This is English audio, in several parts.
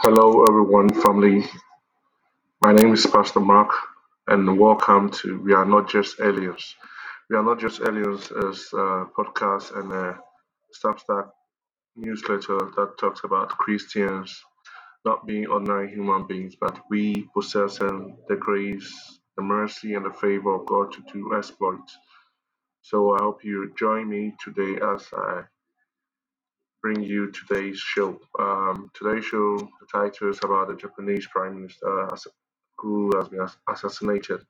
Hello, everyone, family. My name is Pastor Mark, and welcome to We Are Not Just Aliens. We Are Not Just Aliens is a podcast and a Substack newsletter that talks about Christians not being ordinary human beings, but we possessing the grace, the mercy, and the favor of God to do exploits. So I hope you join me today as I bring you today's show. Um, today's show, the title is about the Japanese Prime Minister who has been assassinated.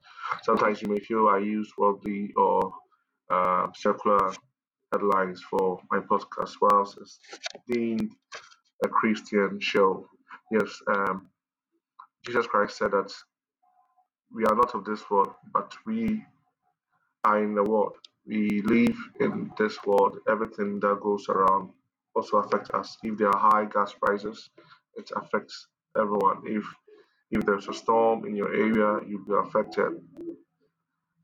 Sometimes you may feel I use worldly or uh, secular headlines for my podcast, whilst it's deemed a Christian show. Yes, um, Jesus Christ said that we are not of this world, but we are in the world. We live in this world. Everything that goes around also affects us. If there are high gas prices, it affects everyone. If if there's a storm in your area, you'll be affected,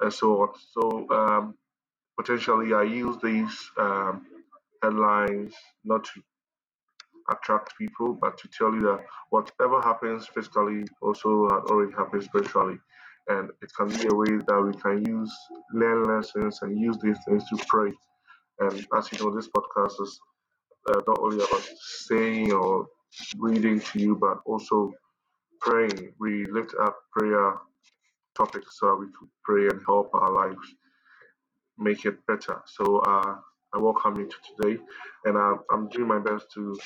and so on. So um, potentially, I use these um, headlines not to attract people, but to tell you that whatever happens physically also had already happened spiritually. And it can be a way that we can use, learn lessons, and use these things to pray. And as you know, this podcast is uh, not only about saying or reading to you, but also praying. We lift up prayer topics so we could pray and help our lives make it better. So uh, I welcome you to today, and I'm, I'm doing my best to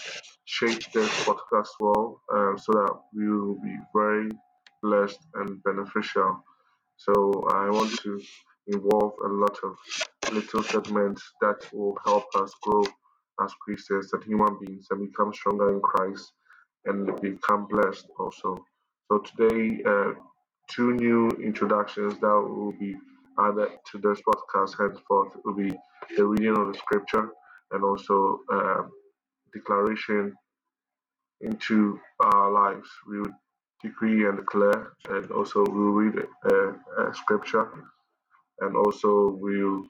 shape this podcast well uh, so that we will be very blessed and beneficial. So I want to involve a lot of little segments that will help us grow as Christians that human beings and become stronger in Christ and become blessed also. So today, uh, two new introductions that will be added to this podcast henceforth will be the reading of the scripture and also uh, declaration into our lives. We will decree and declare, and also we will read a scripture, and also we'll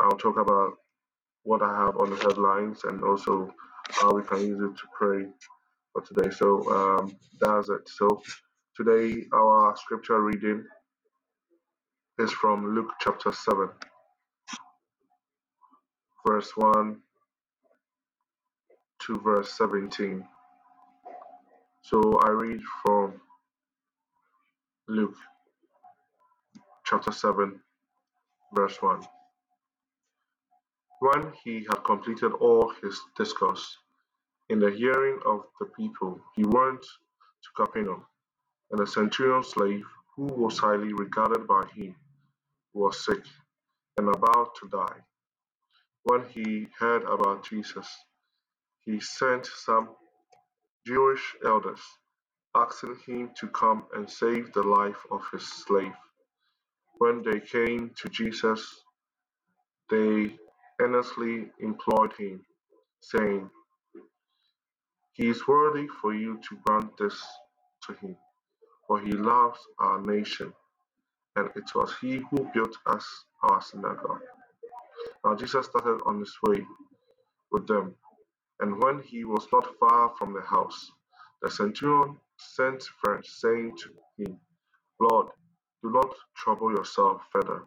I'll talk about what I have on the headlines and also how we can use it to pray for today. So um, that's it. So today our scripture reading is from Luke chapter 7, verse 1 to verse 17. So I read from Luke chapter 7, verse 1. When he had completed all his discourse in the hearing of the people, he went to Capernaum, and a centurion's slave, who was highly regarded by him, was sick and about to die. When he heard about Jesus, he sent some Jewish elders, asking him to come and save the life of his slave. When they came to Jesus, they earnestly implored him, saying, He is worthy for you to grant this to him, for he loves our nation, and it was he who built us our synagogue. Now Jesus started on his way with them And when he was not far from the house, the centurion sent friends, saying to him, Lord, do not trouble yourself further,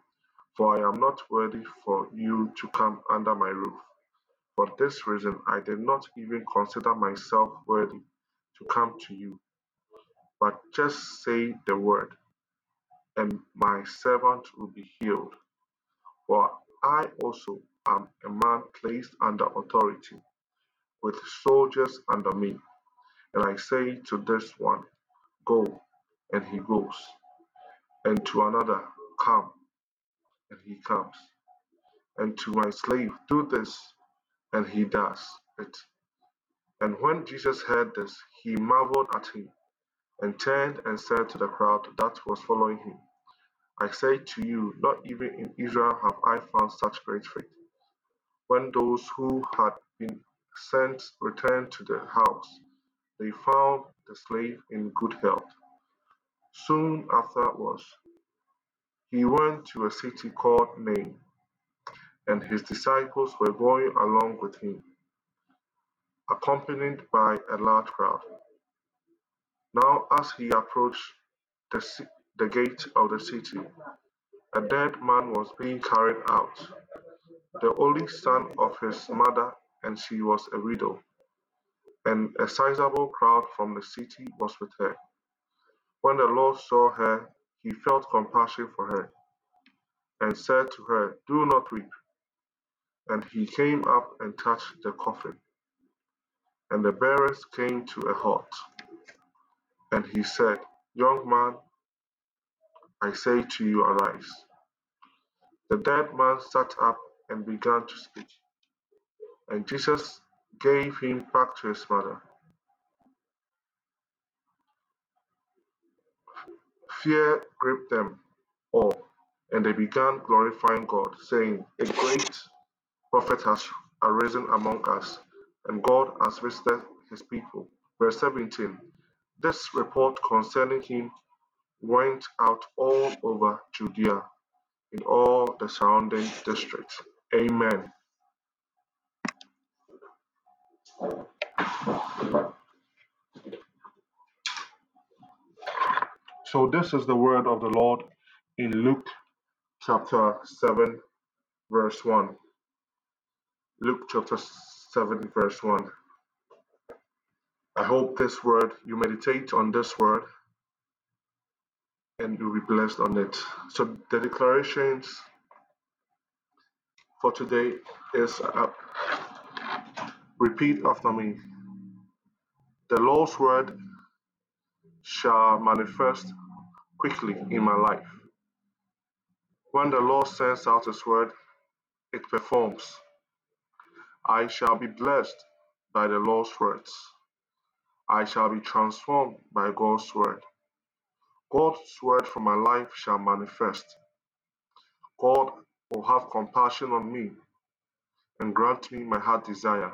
for I am not worthy for you to come under my roof. For this reason I did not even consider myself worthy to come to you. But just say the word, and my servant will be healed. For I also am a man placed under authority with soldiers under me. And I say to this one, Go, and he goes, and to another, Come, and he comes, and to my slave, Do this, and he does it. And when Jesus heard this, he marveled at him, and turned and said to the crowd that was following him, I say to you, not even in Israel have I found such great faith. When those who had been sent returned to the house, they found the slave in good health. Soon afterwards, he went to a city called Nain, and his disciples were going along with him, accompanied by a large crowd. Now, as he approached the, the gate of the city, a dead man was being carried out, the only son of his mother, and she was a widow, and a sizable crowd from the city was with her. When the Lord saw her, he felt compassion for her, and said to her, Do not weep. And he came up and touched the coffin. And the bearers came to a halt. And he said, Young man, I say to you, arise. The dead man sat up and began to speak. And Jesus gave him back to his mother. Fear gripped them all, and they began glorifying God, saying, A great prophet has arisen among us, and God has visited his people. Verse 17 This report concerning him went out all over Judea in all the surrounding districts. Amen. So, this is the word of the Lord in Luke chapter 7, verse 1. Luke chapter 7, verse 1. I hope this word, you meditate on this word and you'll be blessed on it. So, the declarations for today is uh, repeat after me. The Lord's word shall manifest quickly in my life. When the Lord sends out His word, it performs. I shall be blessed by the Lord's words. I shall be transformed by God's word. God's word for my life shall manifest. God will have compassion on me and grant me my heart desire.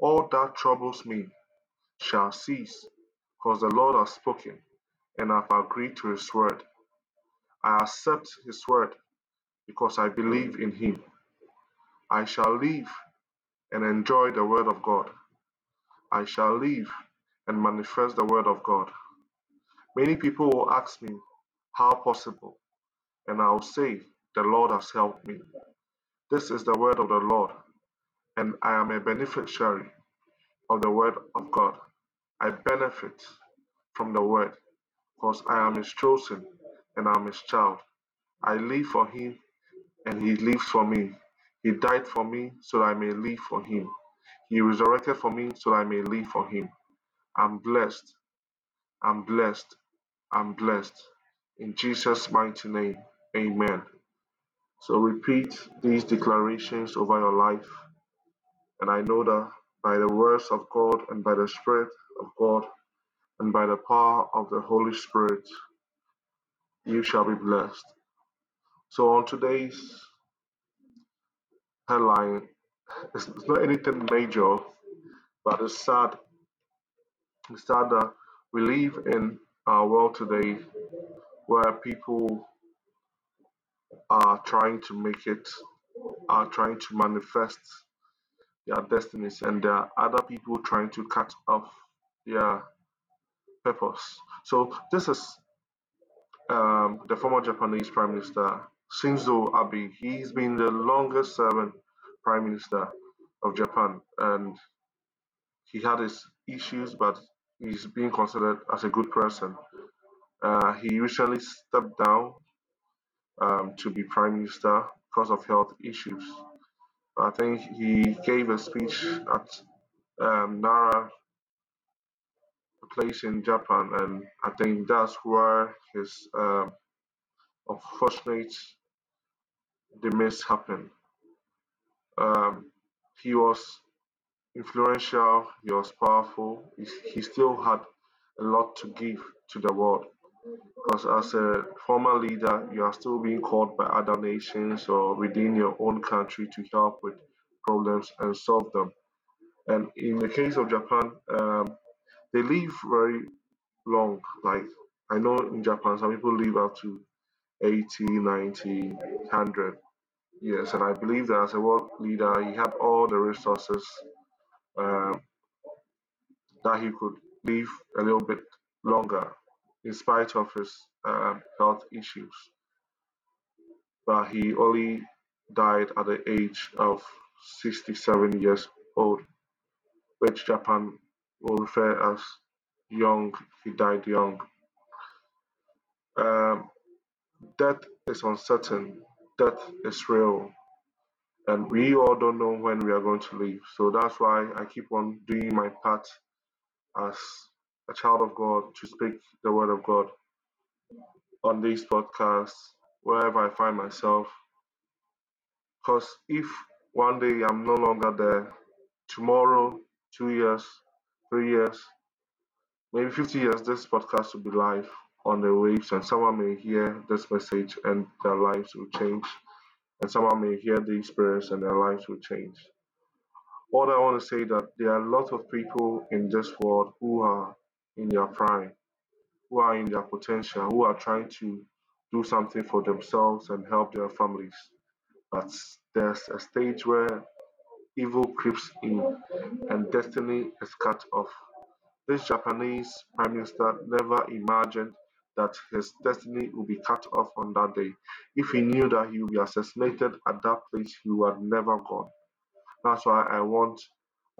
All that troubles me shall cease, because the Lord has spoken, and I've agreed to his word. I accept his word because I believe in him. I shall live and enjoy the word of God. I shall live and manifest the word of God. Many people will ask me, How possible? And I'll say, The Lord has helped me. This is the word of the Lord, and I am a beneficiary of the word of God. I benefit from the word because I am his chosen and I'm his child. I live for him and he lives for me. He died for me so that I may live for him. He resurrected for me so that I may live for him. I'm blessed. I'm blessed. I'm blessed. In Jesus' mighty name, amen. So repeat these declarations over your life. And I know that by the words of God and by the Spirit of God and by the power of the Holy Spirit, you shall be blessed. So on today's headline, it's, not anything major, but it's sad. It's sad that we live in our world today where people are trying to make it, are trying to manifest their destinies, and there are other people trying to cut off their purpose. So this is um, the former Japanese Prime Minister Shinzo Abe. He's been the longest serving Prime Minister of Japan, and he had his issues, but he's being considered as a good person. Uh, he recently stepped down um, to be Prime Minister because of health issues. I think he gave a speech at um, Nara place in Japan, and I think that's where his uh, unfortunate demise happened. Um, he was influential, he was powerful, he, he still had a lot to give to the world. Because as a former leader, you are still being called by other nations or within your own country to help with problems and solve them. And in the case of Japan, um, they live very long. Like I know in Japan, some people live up to 80, 90, 100 years. And I believe that as a world leader, he had all the resources um, that he could live a little bit longer in spite of his um, health issues. But he only died at the age of 67 years old, which Japan will refer as young. He died young. Um, death is uncertain. Death is real. And we all don't know when we are going to leave. So that's why I keep on doing my part as a child of God to speak the word of God on these podcasts, wherever I find myself. Because if one day I'm no longer there, tomorrow, two years, three years, maybe 50 years, this podcast will be live on the waves, and someone may hear this message and their lives will change. And someone may hear the experience and their lives will change. What I want to say that there are a lot of people in this world who are in their prime, who are in their potential, who are trying to do something for themselves and help their families. But there's a stage where evil creeps in and destiny is cut off. This Japanese prime minister never imagined that his destiny would be cut off on that day. If he knew that he would be assassinated at that place, he would have never gone. That's why I want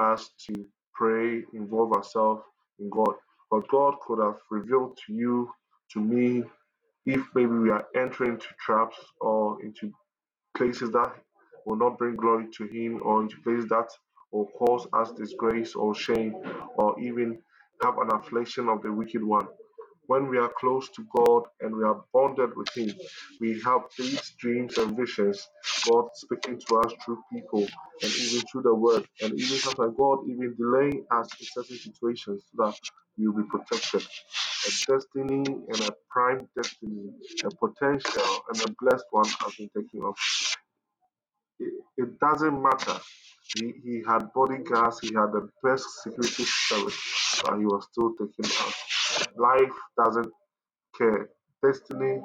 us to pray, involve ourselves in God. But God could have revealed to you, to me, if maybe we are entering into traps or into places that will not bring glory to Him or into places that will cause us disgrace or shame or even have an affliction of the wicked one. When we are close to God and we are bonded with Him, we have these dreams and visions, God speaking to us through people and even through the word, and even sometimes God even delaying us in certain situations so that we will be protected. A destiny and a prime destiny, a potential and a blessed one has been taken off it, it doesn't matter. He, he had bodyguards, he had the best security service, but he was still taken out. Life doesn't care. Destiny,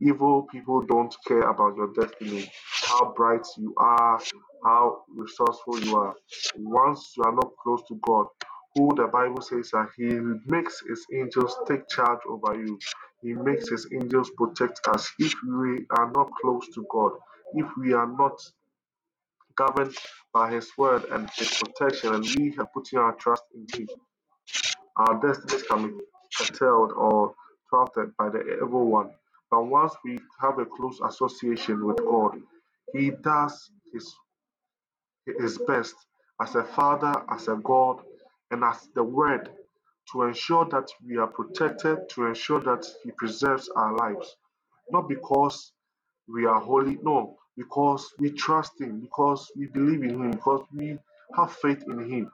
evil people don't care about your destiny, how bright you are, how resourceful you are. Once you are not close to God, who the Bible says that He makes His angels take charge over you. He makes His angels protect us. If we are not close to God, if we are not governed by His word and His protection, and we have put our trust in Him. Our destinies can be curtailed or thwarted by the evil one. But once we have a close association with God, He does His, his best as a Father, as a God, and as the Word to ensure that we are protected, to ensure that He preserves our lives. Not because we are holy. No, because we trust Him, because we believe in Him, because we have faith in Him.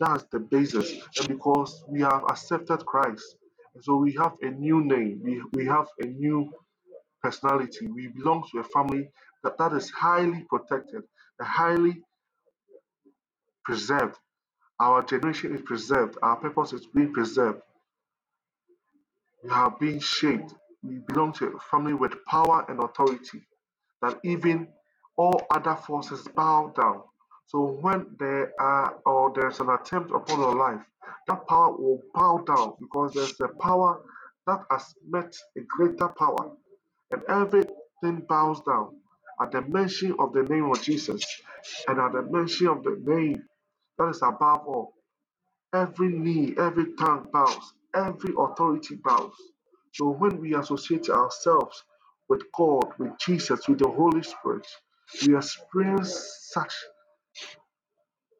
That's the basis. And because we have accepted Christ. So we have a new name, we, we have a new personality. We belong to a family that, that is highly protected, highly preserved. Our generation is preserved, our purpose is being preserved. We are being shaped. We belong to a family with power and authority. That even all other forces bow down. So when there are or there's an attempt upon your life, that power will bow down because there's a power that has met a greater power, and everything bows down at the mention of the name of Jesus and at the mention of the name that is above all. Every knee, every tongue bows, every authority bows. So when we associate ourselves with God, with Jesus, with the Holy Spirit, we experience such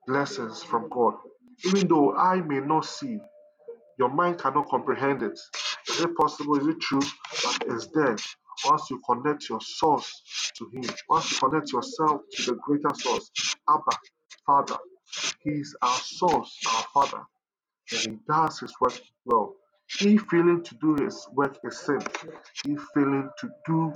blessings from God. Even though I may not see, your mind cannot comprehend it. Is it possible? Is it true? But it's there. Once you connect your source to Him, once you connect yourself to the greater source, Abba, Father, He is our source, our Father and he does his work well. He failing to do his work is sin. He failing to do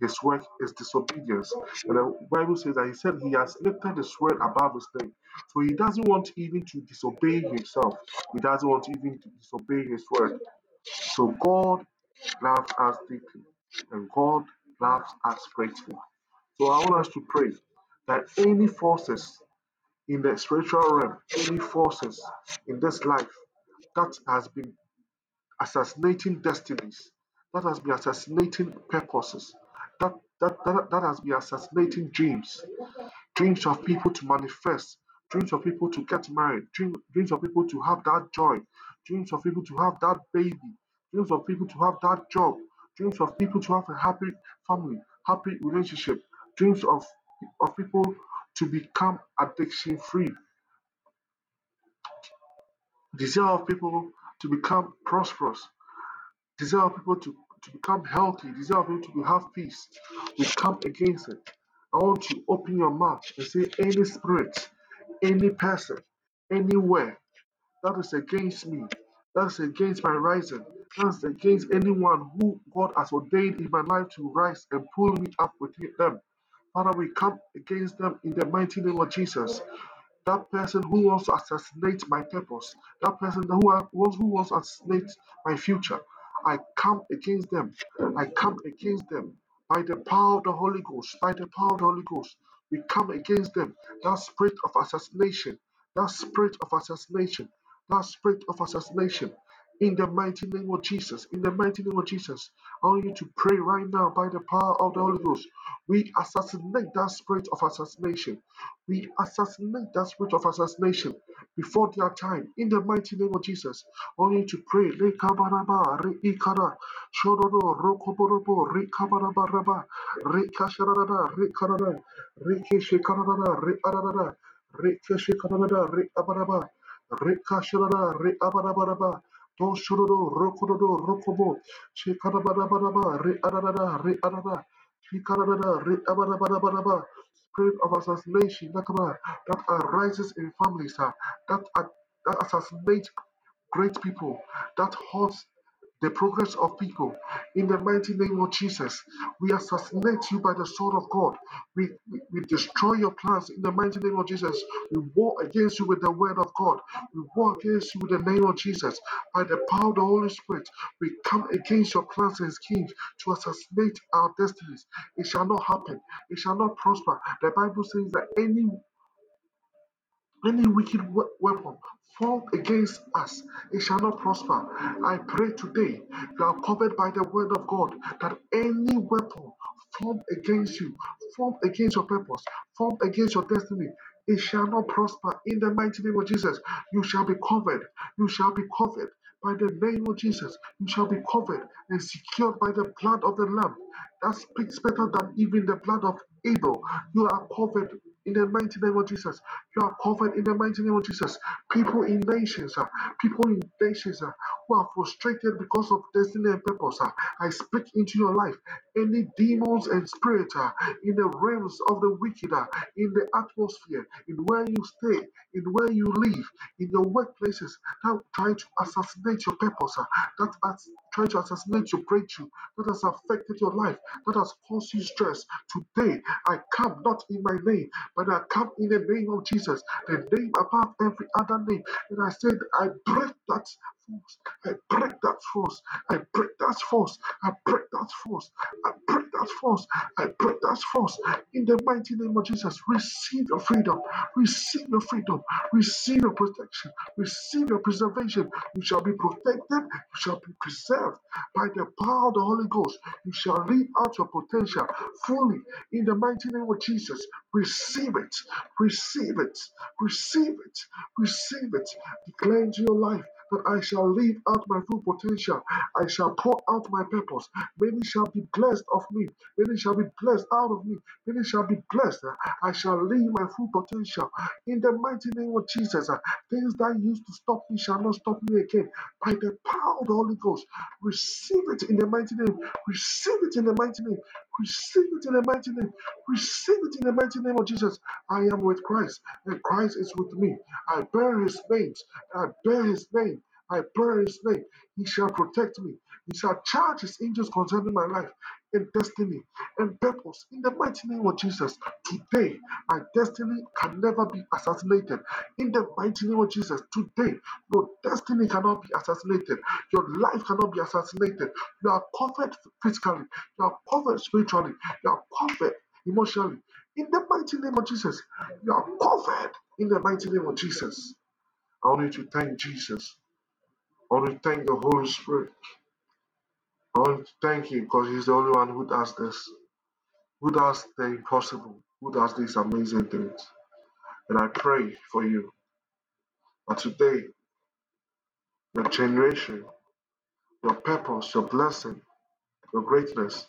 his work is disobedience. And the Bible says that he said he has lifted his word above his name. So he doesn't want even to disobey himself. He doesn't want even to disobey his word. So God loves us deeply. And God loves us greatly. So I want us to pray that any forces in the spiritual realm, any forces in this life that has been assassinating destinies, that has been assassinating purposes, that, that, that, that has been assassinating dreams, dreams of people to manifest, dreams of people to get married, dream, dreams of people to have that joy, dreams of people to have that baby, dreams of people to have that job, dreams of people to have a happy family, happy relationship, dreams of, of people to become addiction free, desire of people to become prosperous, desire people to, to become healthy, desire people to have peace, we come against it. I want you to open your mouth and say, any spirit, any person, anywhere that is against me, that is against my rising, that is against anyone who God has ordained in my life to rise and pull me up with them. Father, we come against them in the mighty name of Jesus. That person who wants to assassinate my purpose, that person who wants who wants to assassinate my future, I come against them. I come against them by the power of the Holy Ghost. By the power of the Holy Ghost, we come against them. That spirit of assassination, that spirit of assassination, that spirit of assassination. In the mighty name of Jesus, in the mighty name of Jesus, I want you to pray right now by the power of the Holy Ghost. We assassinate that spirit of assassination. We assassinate that spirit of assassination before their time. In the mighty name of Jesus, I want you to pray. Re re abarabaraba. Do shododo, rokododo, rokobo, shekarabaraba, re arada, re arada, shikarada, re abarabaraba. Spirit of assassination uh, that arises in families that, that assassinates great people, that halts the progress of people. In the mighty name of Jesus, we assassinate you by the sword of God. We, we, destroy your plans in the mighty name of Jesus. We war against you with the word of God. We war against you with the name of Jesus. By the power of the Holy Spirit, we come against your plans and schemes to assassinate our destinies. It shall not happen. It shall not prosper. The Bible says that any any wicked we- weapon formed against us, it shall not prosper. I pray today, you are covered by the word of God, that any weapon formed against you, formed against your purpose, formed against your destiny, it shall not prosper. In the mighty name of Jesus, you shall be covered. You shall be covered by the name of Jesus. You shall be covered and secured by the blood of the Lamb. That speaks better than even the blood of Abel. You are covered in the mighty name of Jesus. You are covered in the mighty name of Jesus. People in nations, uh, people in nations uh, who are frustrated because of destiny and purpose. uh, I speak into your life. Any demons and spirits uh, in the realms of the wicked, uh, in the atmosphere, in where you stay, in where you live, in your workplaces, that try to assassinate your purpose, uh, that tried to assassinate your breakthrough, that has affected your life, that has caused you stress. Today, I come not in my name, but I come in the name of Jesus, the name above every other name. And I said, I break that force. I break that force. I break that force. I break that force. I break that force. I break that force. In the mighty name of Jesus, receive your freedom. Receive your freedom. Receive your protection. Receive your preservation. You shall be protected. You shall be preserved by the power of the Holy Ghost. You shall live out your potential fully. In the mighty name of Jesus, receive it. Receive it. Receive it. Receive it. Declare into your life that I shall live out my full potential. I shall pour out my purpose. Many shall be blessed of me. Many shall be blessed out of me. Many shall be blessed. I shall live my full potential. In the mighty name of Jesus, things that used to stop me shall not stop me again. By the power of the Holy Ghost, receive it in the mighty name. Receive it in the mighty name. Receive it in the mighty name. Receive it in the mighty name of Jesus. I am with Christ, and Christ is with me. I bear his names. I bear his name. I bear his name. He shall protect me. He shall charge his angels concerning my life and destiny and purpose. In the mighty name of Jesus, today my destiny can never be assassinated. In the mighty name of Jesus, today your destiny cannot be assassinated. Your life cannot be assassinated. You are covered physically. You are covered spiritually. You are covered emotionally. In the mighty name of Jesus, you are covered in the mighty name of Jesus. I want you to thank Jesus. I want to thank the Holy Spirit. Want to thank Him because He's the only one who does this, who does the impossible, who does these amazing things. And I pray for you that today, your generation, your purpose, your blessing, your greatness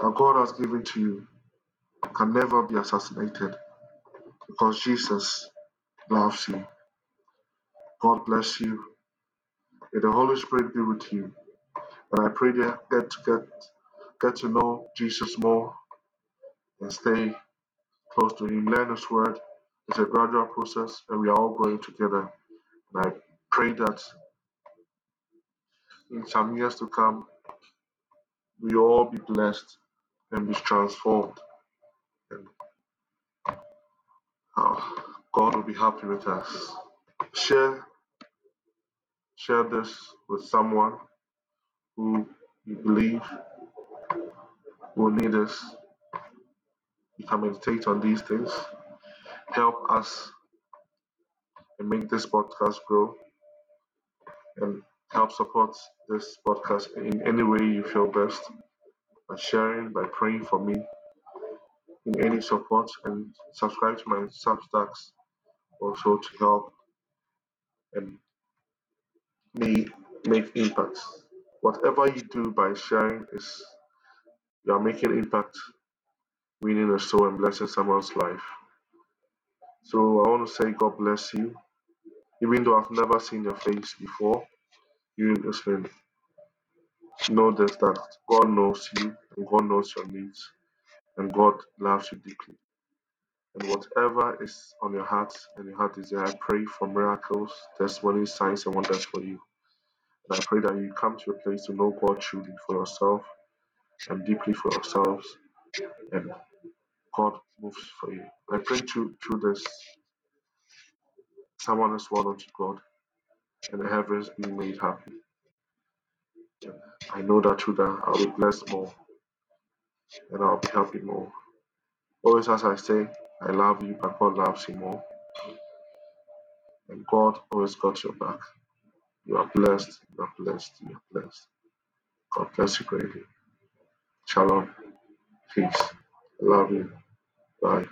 that God has given to you can never be assassinated because Jesus loves you. God bless you. May the Holy Spirit be with you. And I pray that get to get get to know Jesus more and stay close to Him. Learn His Word. It's a gradual process, and we are all going together. And I pray that in some years to come, we all be blessed and be transformed. And uh, God will be happy with us. Share share this with someone who you believe will need us. You can meditate on these things. Help us and make this podcast grow and help support this podcast in any way you feel best by sharing, by praying for me in any support, and subscribe to my Substacks also to help and me make impact. Whatever you do by sharing is you are making impact, winning a soul and blessing someone's life. So I want to say God bless you. Even though I've never seen your face before, you listening, know this that God knows you and God knows your needs and God loves you deeply. And whatever is on your heart and your heart desire, I pray for miracles, testimonies, signs, and wonders for you. And I pray that you come to a place to know God truly for yourself and deeply for yourselves, and God moves for you. I pray through, through this, someone is won unto God, and the heavens be made happy. I know that through that I'll be blessed more, and I'll be happy more. Always, as I say, I love you, but God loves you more, and God always got your back. You are blessed, you are blessed, you are blessed. God bless you greatly. Shalom. Peace. I love you. Bye.